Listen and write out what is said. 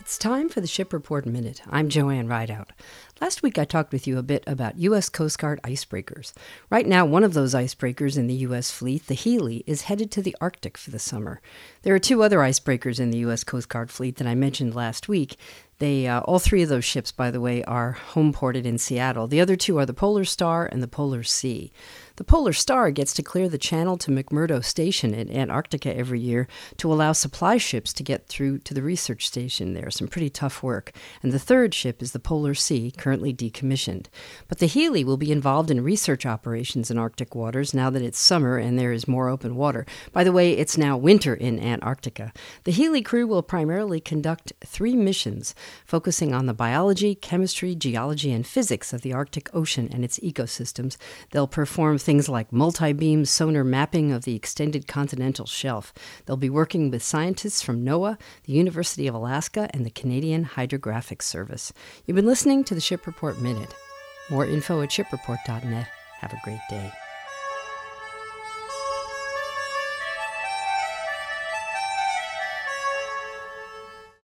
It's time for the Ship Report Minute. I'm Joanne Rideout. Last week I talked with you a bit about U.S. Coast Guard icebreakers. Right now, one of those icebreakers in the U.S. fleet, the Healy, is headed to the Arctic for the summer. There are two other icebreakers in the U.S. Coast Guard fleet that I mentioned last week. They, uh, all three of those ships, by the way, are home ported in Seattle. The other two are the Polar Star and the Polar Sea. The Polar Star gets to clear the channel to McMurdo Station in Antarctica every year to allow supply ships to get through to the research station there. Some pretty tough work. And the third ship is the Polar Sea, currently decommissioned. But the Healy will be involved in research operations in Arctic waters now that it's summer and there is more open water. By the way, it's now winter in Antarctica. The Healy crew will primarily conduct three missions focusing on the biology, chemistry, geology, and physics of the Arctic Ocean and its ecosystems. They'll perform things like multi beam sonar mapping of the extended continental shelf. They'll be working with scientists from NOAA, the University of Alaska, and the Canadian Hydrographic Service. You've been listening to the Ship Report Minute. More info at shipreport.net. Have a great day.